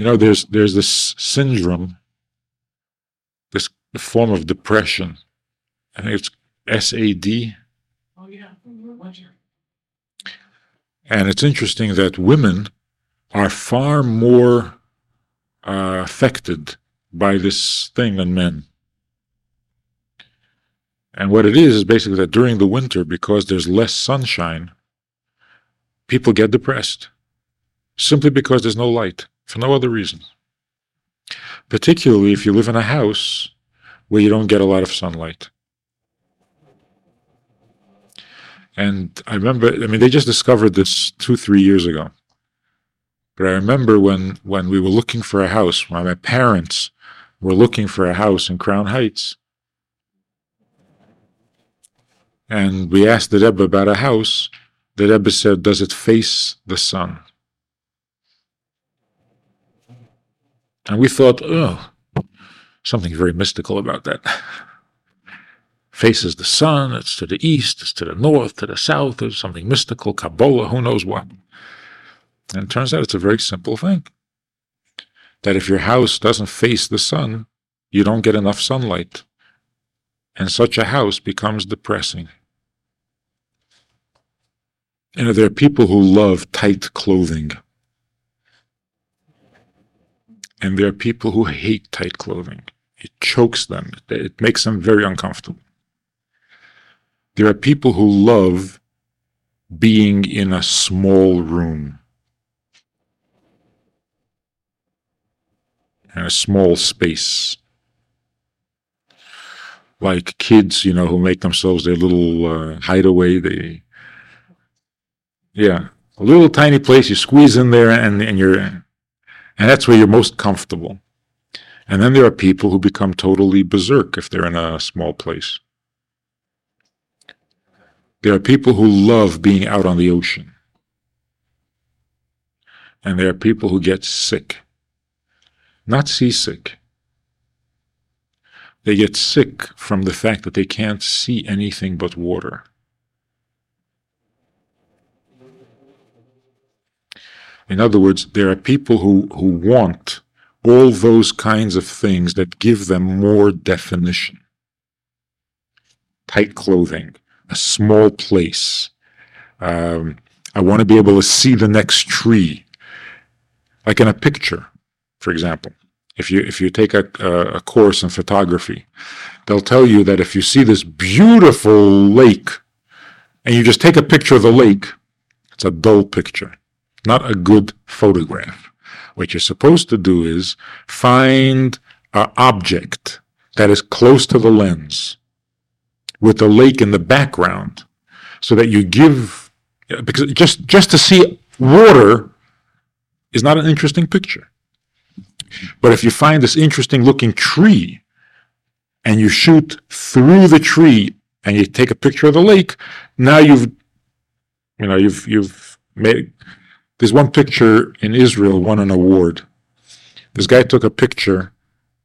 You know, there's there's this syndrome, this form of depression. I think it's SAD. Oh, yeah. Winter. And it's interesting that women are far more uh, affected by this thing than men. And what it is is basically that during the winter, because there's less sunshine, people get depressed simply because there's no light for no other reason. Particularly if you live in a house where you don't get a lot of sunlight. And I remember, I mean, they just discovered this two, three years ago. But I remember when, when we were looking for a house, when my parents were looking for a house in Crown Heights. And we asked the Rebbe about a house. The Rebbe said, Does it face the sun? And we thought, oh, something very mystical about that. Faces the sun, it's to the east, it's to the north, to the south, there's something mystical, Kabbalah, who knows what. And it turns out it's a very simple thing. That if your house doesn't face the sun, you don't get enough sunlight. And such a house becomes depressing. And there are people who love tight clothing. And there are people who hate tight clothing. It chokes them, it makes them very uncomfortable. There are people who love being in a small room, in a small space. Like kids, you know, who make themselves their little uh, hideaway. They, yeah, a little tiny place. You squeeze in there, and and you're and that's where you're most comfortable. And then there are people who become totally berserk if they're in a small place. There are people who love being out on the ocean. And there are people who get sick. Not seasick. They get sick from the fact that they can't see anything but water. In other words, there are people who, who want all those kinds of things that give them more definition. Tight clothing, a small place. Um, I want to be able to see the next tree. Like in a picture, for example. If you, if you take a, a course in photography, they'll tell you that if you see this beautiful lake and you just take a picture of the lake, it's a dull picture not a good photograph. What you're supposed to do is find an object that is close to the lens with the lake in the background so that you give, because just, just to see water is not an interesting picture. But if you find this interesting looking tree and you shoot through the tree and you take a picture of the lake, now you've, you know, you've, you've made, there's one picture in Israel won an award. This guy took a picture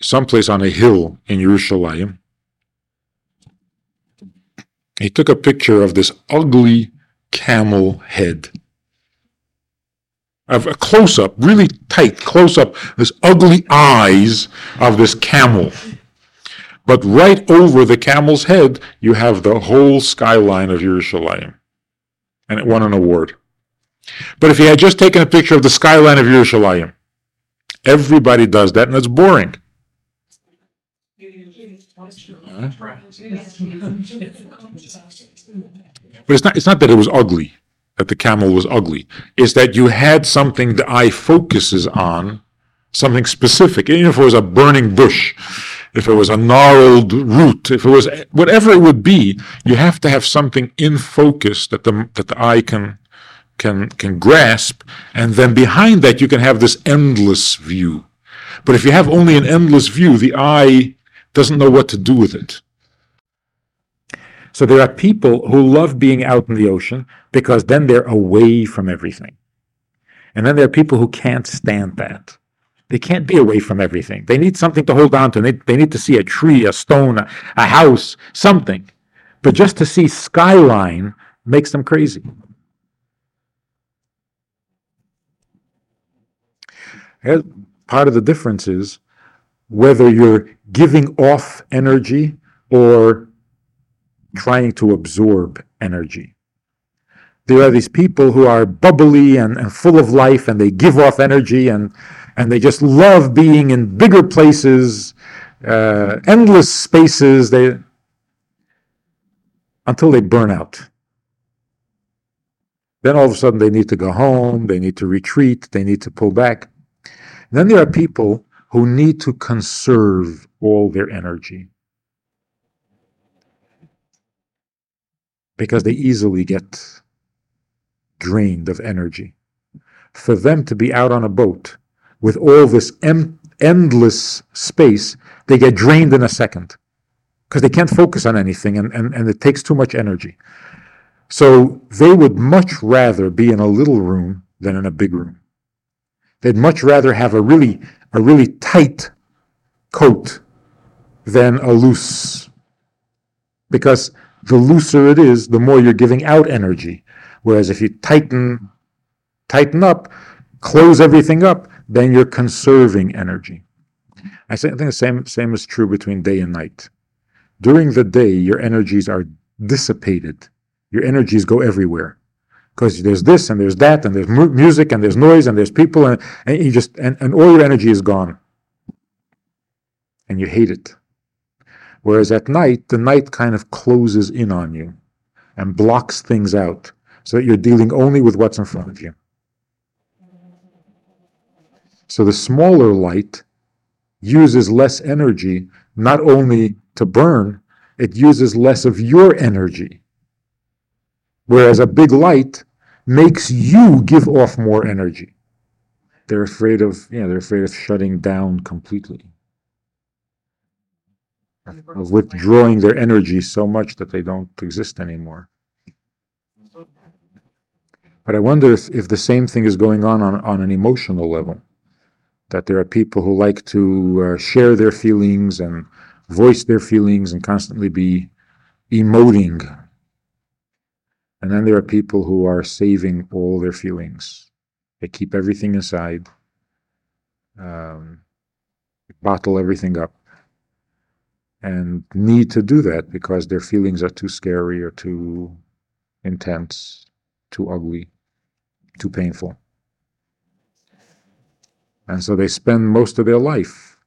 someplace on a hill in Jerusalem. He took a picture of this ugly camel head. Of a close up, really tight close up, this ugly eyes of this camel. But right over the camel's head, you have the whole skyline of Jerusalem. And it won an award. But if you had just taken a picture of the skyline of Yerushalayim, everybody does that, and it's boring. But it's not, it's not that it was ugly, that the camel was ugly. It's that you had something the eye focuses on, something specific. Even if it was a burning bush, if it was a gnarled root, if it was whatever it would be, you have to have something in focus that the, that the eye can can can grasp and then behind that you can have this endless view. But if you have only an endless view the eye doesn't know what to do with it. So there are people who love being out in the ocean because then they're away from everything. And then there are people who can't stand that. They can't be away from everything. They need something to hold on to. They, they need to see a tree a stone a, a house something. But just to see skyline makes them crazy part of the difference is whether you're giving off energy or trying to absorb energy. There are these people who are bubbly and, and full of life and they give off energy and, and they just love being in bigger places, uh, endless spaces, they, until they burn out. Then all of a sudden they need to go home, they need to retreat, they need to pull back. Then there are people who need to conserve all their energy because they easily get drained of energy. For them to be out on a boat with all this em- endless space, they get drained in a second because they can't focus on anything and, and, and it takes too much energy. So they would much rather be in a little room than in a big room. They'd much rather have a really a really tight coat than a loose. Because the looser it is, the more you're giving out energy. Whereas if you tighten tighten up, close everything up, then you're conserving energy. I think the same same is true between day and night. During the day, your energies are dissipated. Your energies go everywhere because there's this and there's that and there's mu- music and there's noise and there's people and, and you just and, and all your energy is gone. And you hate it. Whereas at night the night kind of closes in on you and blocks things out so that you're dealing only with what's in front of you. So the smaller light uses less energy not only to burn it uses less of your energy Whereas a big light makes you give off more energy. They're afraid of, yeah, they're afraid of shutting down completely, of withdrawing their energy so much that they don't exist anymore. But I wonder if, if the same thing is going on, on on an emotional level. That there are people who like to uh, share their feelings and voice their feelings and constantly be emoting and then there are people who are saving all their feelings. They keep everything inside, um, bottle everything up, and need to do that because their feelings are too scary or too intense, too ugly, too painful. And so they spend most of their life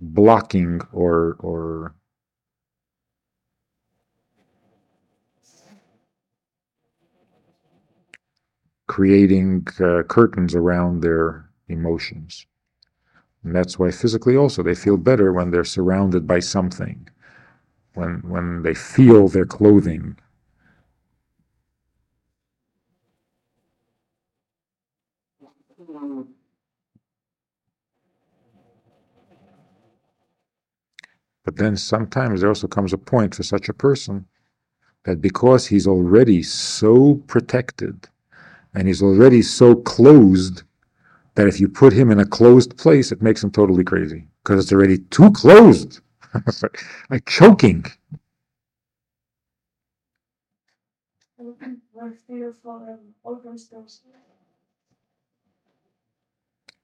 blocking or, or creating uh, curtains around their emotions. And that's why physically also they feel better when they're surrounded by something, when, when they feel their clothing. But then sometimes there also comes a point for such a person that because he's already so protected, and he's already so closed that if you put him in a closed place, it makes him totally crazy because it's already too closed, like choking.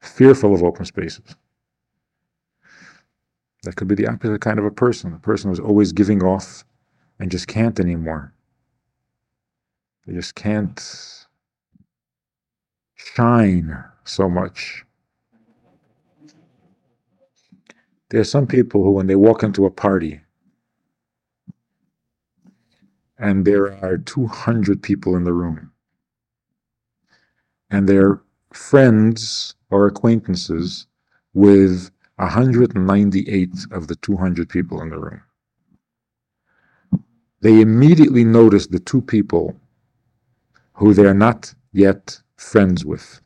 Fearful of open spaces. That could be the opposite kind of a person. A person who's always giving off and just can't anymore. They just can't shine so much. There are some people who, when they walk into a party, and there are 200 people in the room, and they're friends or acquaintances with 198 of the 200 people in the room. They immediately notice the two people who they're not yet friends with.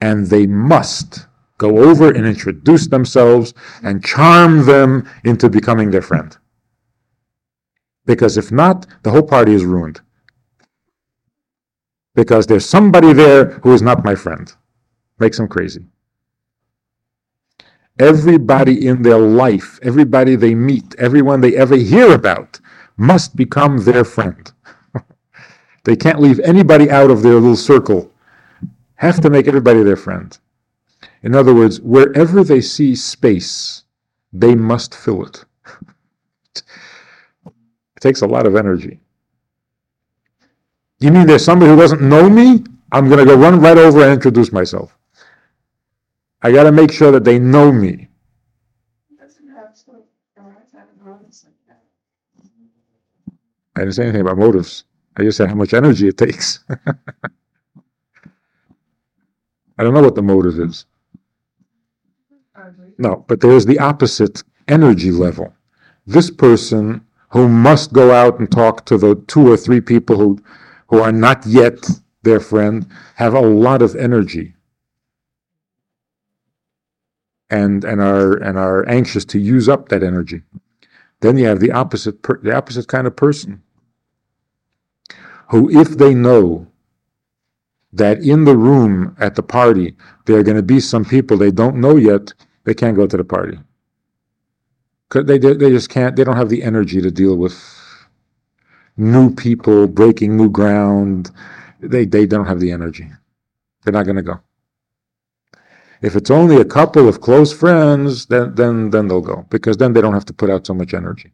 And they must go over and introduce themselves and charm them into becoming their friend. Because if not, the whole party is ruined. Because there's somebody there who is not my friend. Makes them crazy. Everybody in their life, everybody they meet, everyone they ever hear about, must become their friend. They can't leave anybody out of their little circle. Have to make everybody their friend. In other words, wherever they see space, they must fill it. it takes a lot of energy. You mean there's somebody who doesn't know me? I'm going to go run right over and introduce myself. I got to make sure that they know me. I didn't say anything about motives. I just said how much energy it takes. I don't know what the motive is. No, but there is the opposite energy level. This person who must go out and talk to the two or three people who, who are not yet their friend have a lot of energy and and are and are anxious to use up that energy. Then you have the opposite per, the opposite kind of person who, if they know that in the room at the party there are going to be some people they don't know yet, they can't go to the party. They, they just can't, they don't have the energy to deal with new people, breaking new ground. They, they don't have the energy. They're not going to go. If it's only a couple of close friends, then, then, then they'll go because then they don't have to put out so much energy.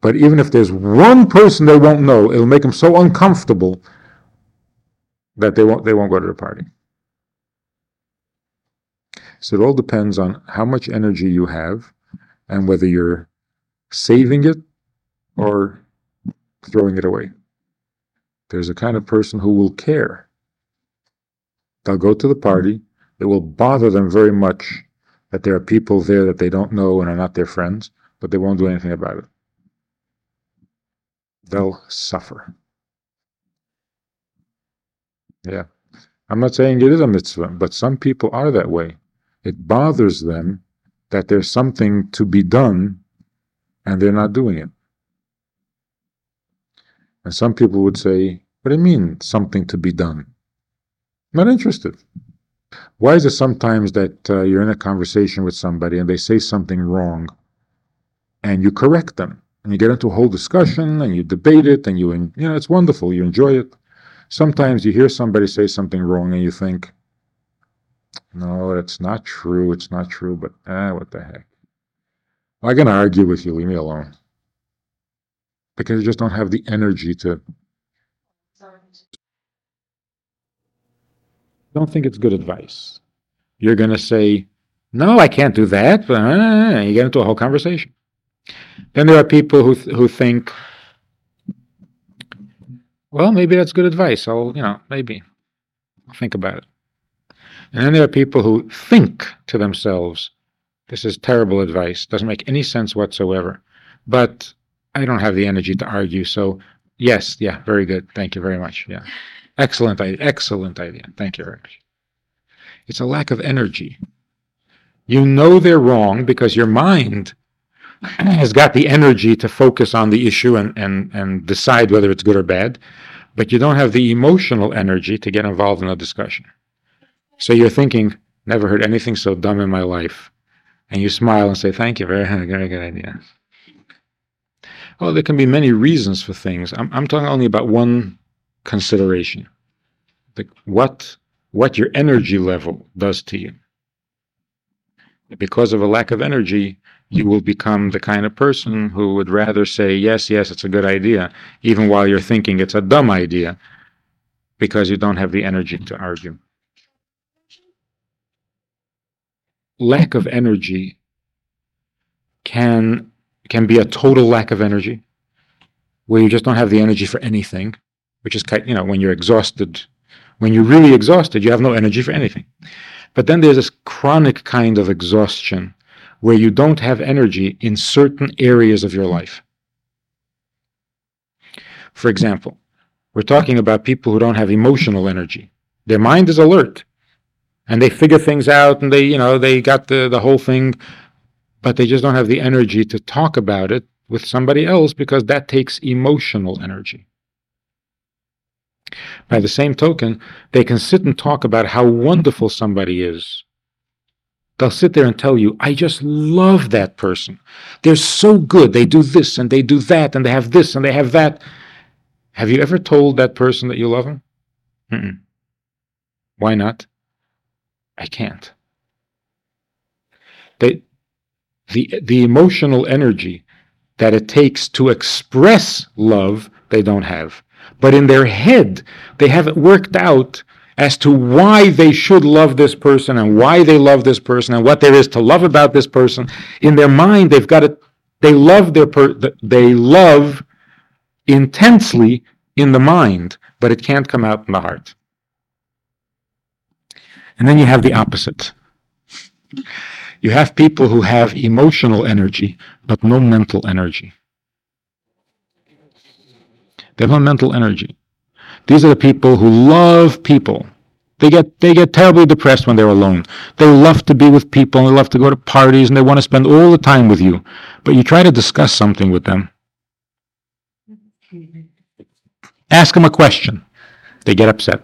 But even if there's one person they won't know, it'll make them so uncomfortable that they won't, they won't go to the party. So it all depends on how much energy you have and whether you're saving it or throwing it away. There's a kind of person who will care. They'll go to the party. It will bother them very much that there are people there that they don't know and are not their friends, but they won't do anything about it. They'll suffer. Yeah. I'm not saying it is a mitzvah, but some people are that way. It bothers them that there's something to be done and they're not doing it. And some people would say, What do you mean, something to be done? Not interested. Why is it sometimes that uh, you're in a conversation with somebody and they say something wrong and you correct them and you get into a whole discussion and you debate it and you, you know, it's wonderful, you enjoy it. Sometimes you hear somebody say something wrong and you think, no, that's not true. It's not true, but ah, what the heck. I'm going to argue with you. Leave me alone. Because you just don't have the energy to. Don't think it's good advice. You're going to say, no, I can't do that. But, uh, you get into a whole conversation. Then there are people who, th- who think, well, maybe that's good advice. I'll, you know, maybe I'll think about it. And then there are people who think to themselves, this is terrible advice, doesn't make any sense whatsoever. But I don't have the energy to argue. So, yes, yeah, very good. Thank you very much. Yeah. Excellent idea. Excellent idea. Thank you very much. It's a lack of energy. You know they're wrong because your mind has got the energy to focus on the issue and, and, and decide whether it's good or bad, but you don't have the emotional energy to get involved in a discussion. So you're thinking, never heard anything so dumb in my life. And you smile and say, thank you, very, very good idea. Well, there can be many reasons for things. I'm, I'm talking only about one consideration. The, what, what your energy level does to you. Because of a lack of energy, you will become the kind of person who would rather say, yes, yes, it's a good idea, even while you're thinking it's a dumb idea, because you don't have the energy to argue. lack of energy can can be a total lack of energy where you just don't have the energy for anything which is kind you know when you're exhausted when you're really exhausted you have no energy for anything but then there's this chronic kind of exhaustion where you don't have energy in certain areas of your life. For example we're talking about people who don't have emotional energy. Their mind is alert and they figure things out and they you know they got the the whole thing but they just don't have the energy to talk about it with somebody else because that takes emotional energy. By the same token they can sit and talk about how wonderful somebody is They'll sit there and tell you, I just love that person. They're so good. They do this and they do that and they have this and they have that. Have you ever told that person that you love them? Mm-mm. Why not? I can't. They, the, the emotional energy that it takes to express love, they don't have. But in their head, they have it worked out as to why they should love this person and why they love this person and what there is to love about this person in their mind they've got it they love their per, they love intensely in the mind but it can't come out in the heart and then you have the opposite you have people who have emotional energy, but no mental energy. They have no mental energy. These are the people who love people. They get they get terribly depressed when they're alone. They love to be with people and they love to go to parties and they want to spend all the time with you. But you try to discuss something with them. Ask them a question. They get upset.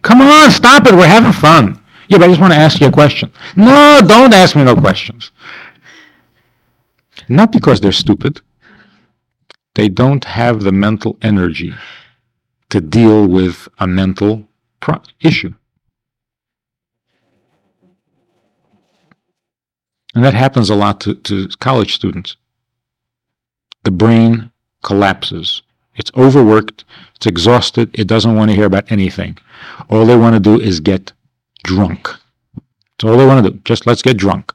Come on, stop it. We're having fun. Yeah, but I just want to ask you a question. No, don't ask me no questions. Not because they're stupid. They don't have the mental energy to deal with a mental pro- issue. And that happens a lot to, to college students. The brain collapses. It's overworked, it's exhausted, it doesn't want to hear about anything. All they want to do is get drunk. That's all they want to do. Just let's get drunk.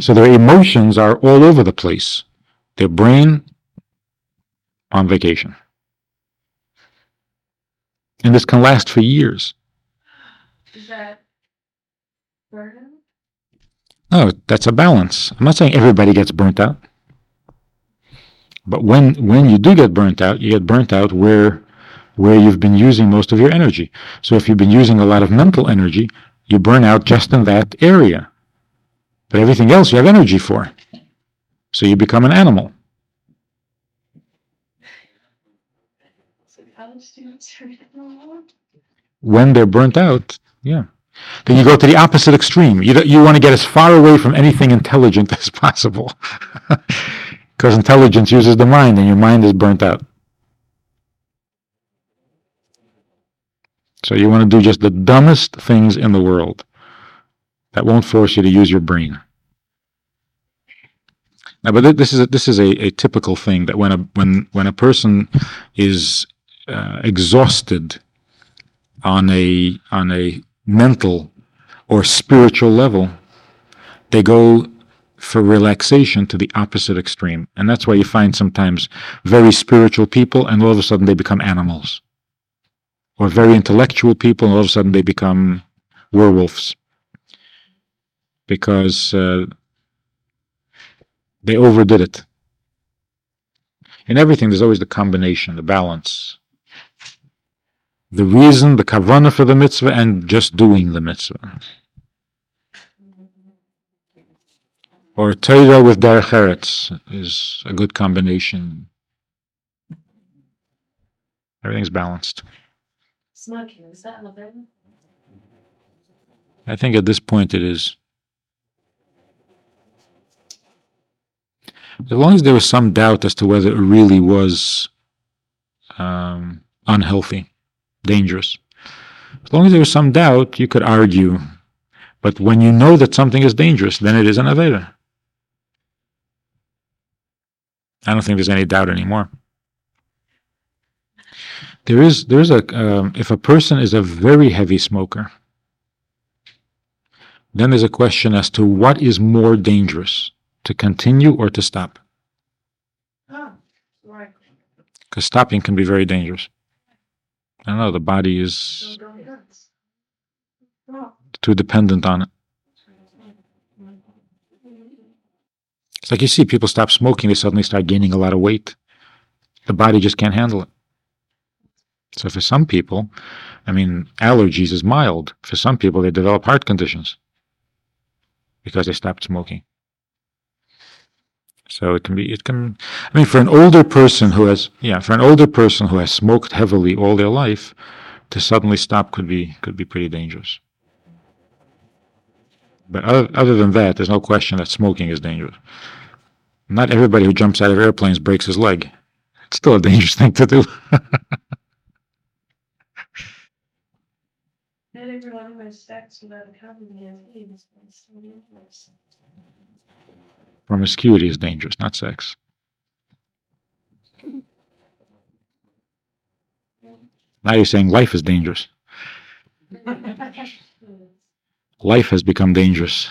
So their emotions are all over the place. Their brain on vacation. And this can last for years. Is that burden? No, that's a balance. I'm not saying everybody gets burnt out. But when when you do get burnt out, you get burnt out where where you've been using most of your energy. So if you've been using a lot of mental energy, you burn out just in that area. But everything else you have energy for. So you become an animal. So When they're burnt out, yeah. Then you go to the opposite extreme. You, you want to get as far away from anything intelligent as possible. Because intelligence uses the mind and your mind is burnt out. So you want to do just the dumbest things in the world that won't force you to use your brain. Now, but this is a, this is a, a typical thing that when a when when a person is uh, exhausted on a on a mental or spiritual level, they go for relaxation to the opposite extreme, and that's why you find sometimes very spiritual people, and all of a sudden they become animals or very intellectual people, and all of a sudden they become werewolves because uh, they overdid it. In everything, there's always the combination, the balance. The reason, the kavana for the mitzvah, and just doing the mitzvah. Or Torah with derech eretz is a good combination. Everything's balanced. Smoking, is that Levin? I think at this point it is. As long as there was some doubt as to whether it really was um, unhealthy, dangerous. As long as there was some doubt, you could argue. But when you know that something is dangerous, then it is an Aveira. I don't think there's any doubt anymore. There is, there is a, um, if a person is a very heavy smoker, then there's a question as to what is more dangerous, to continue or to stop. Oh, right. Because stopping can be very dangerous. I don't know, the body is So go nuts. Too dependent on it. It's like you see people stop smoking, they suddenly start gaining a lot of weight. The body just can't handle it. So for some people, I mean, allergies is mild. For some people, they develop heart conditions because they stopped smoking. So it can be, it can, I mean, for an older person who has, yeah, for an older person who has smoked heavily all their life, to suddenly stop could be, could be pretty dangerous. But other, other than that, there's no question that smoking is dangerous. Not everybody who jumps out of airplanes breaks his leg. It's still a dangerous thing to do. Not everyone One of my sex without useless. Promiscuity is dangerous, not sex. Now you're saying life is dangerous. Life has become dangerous.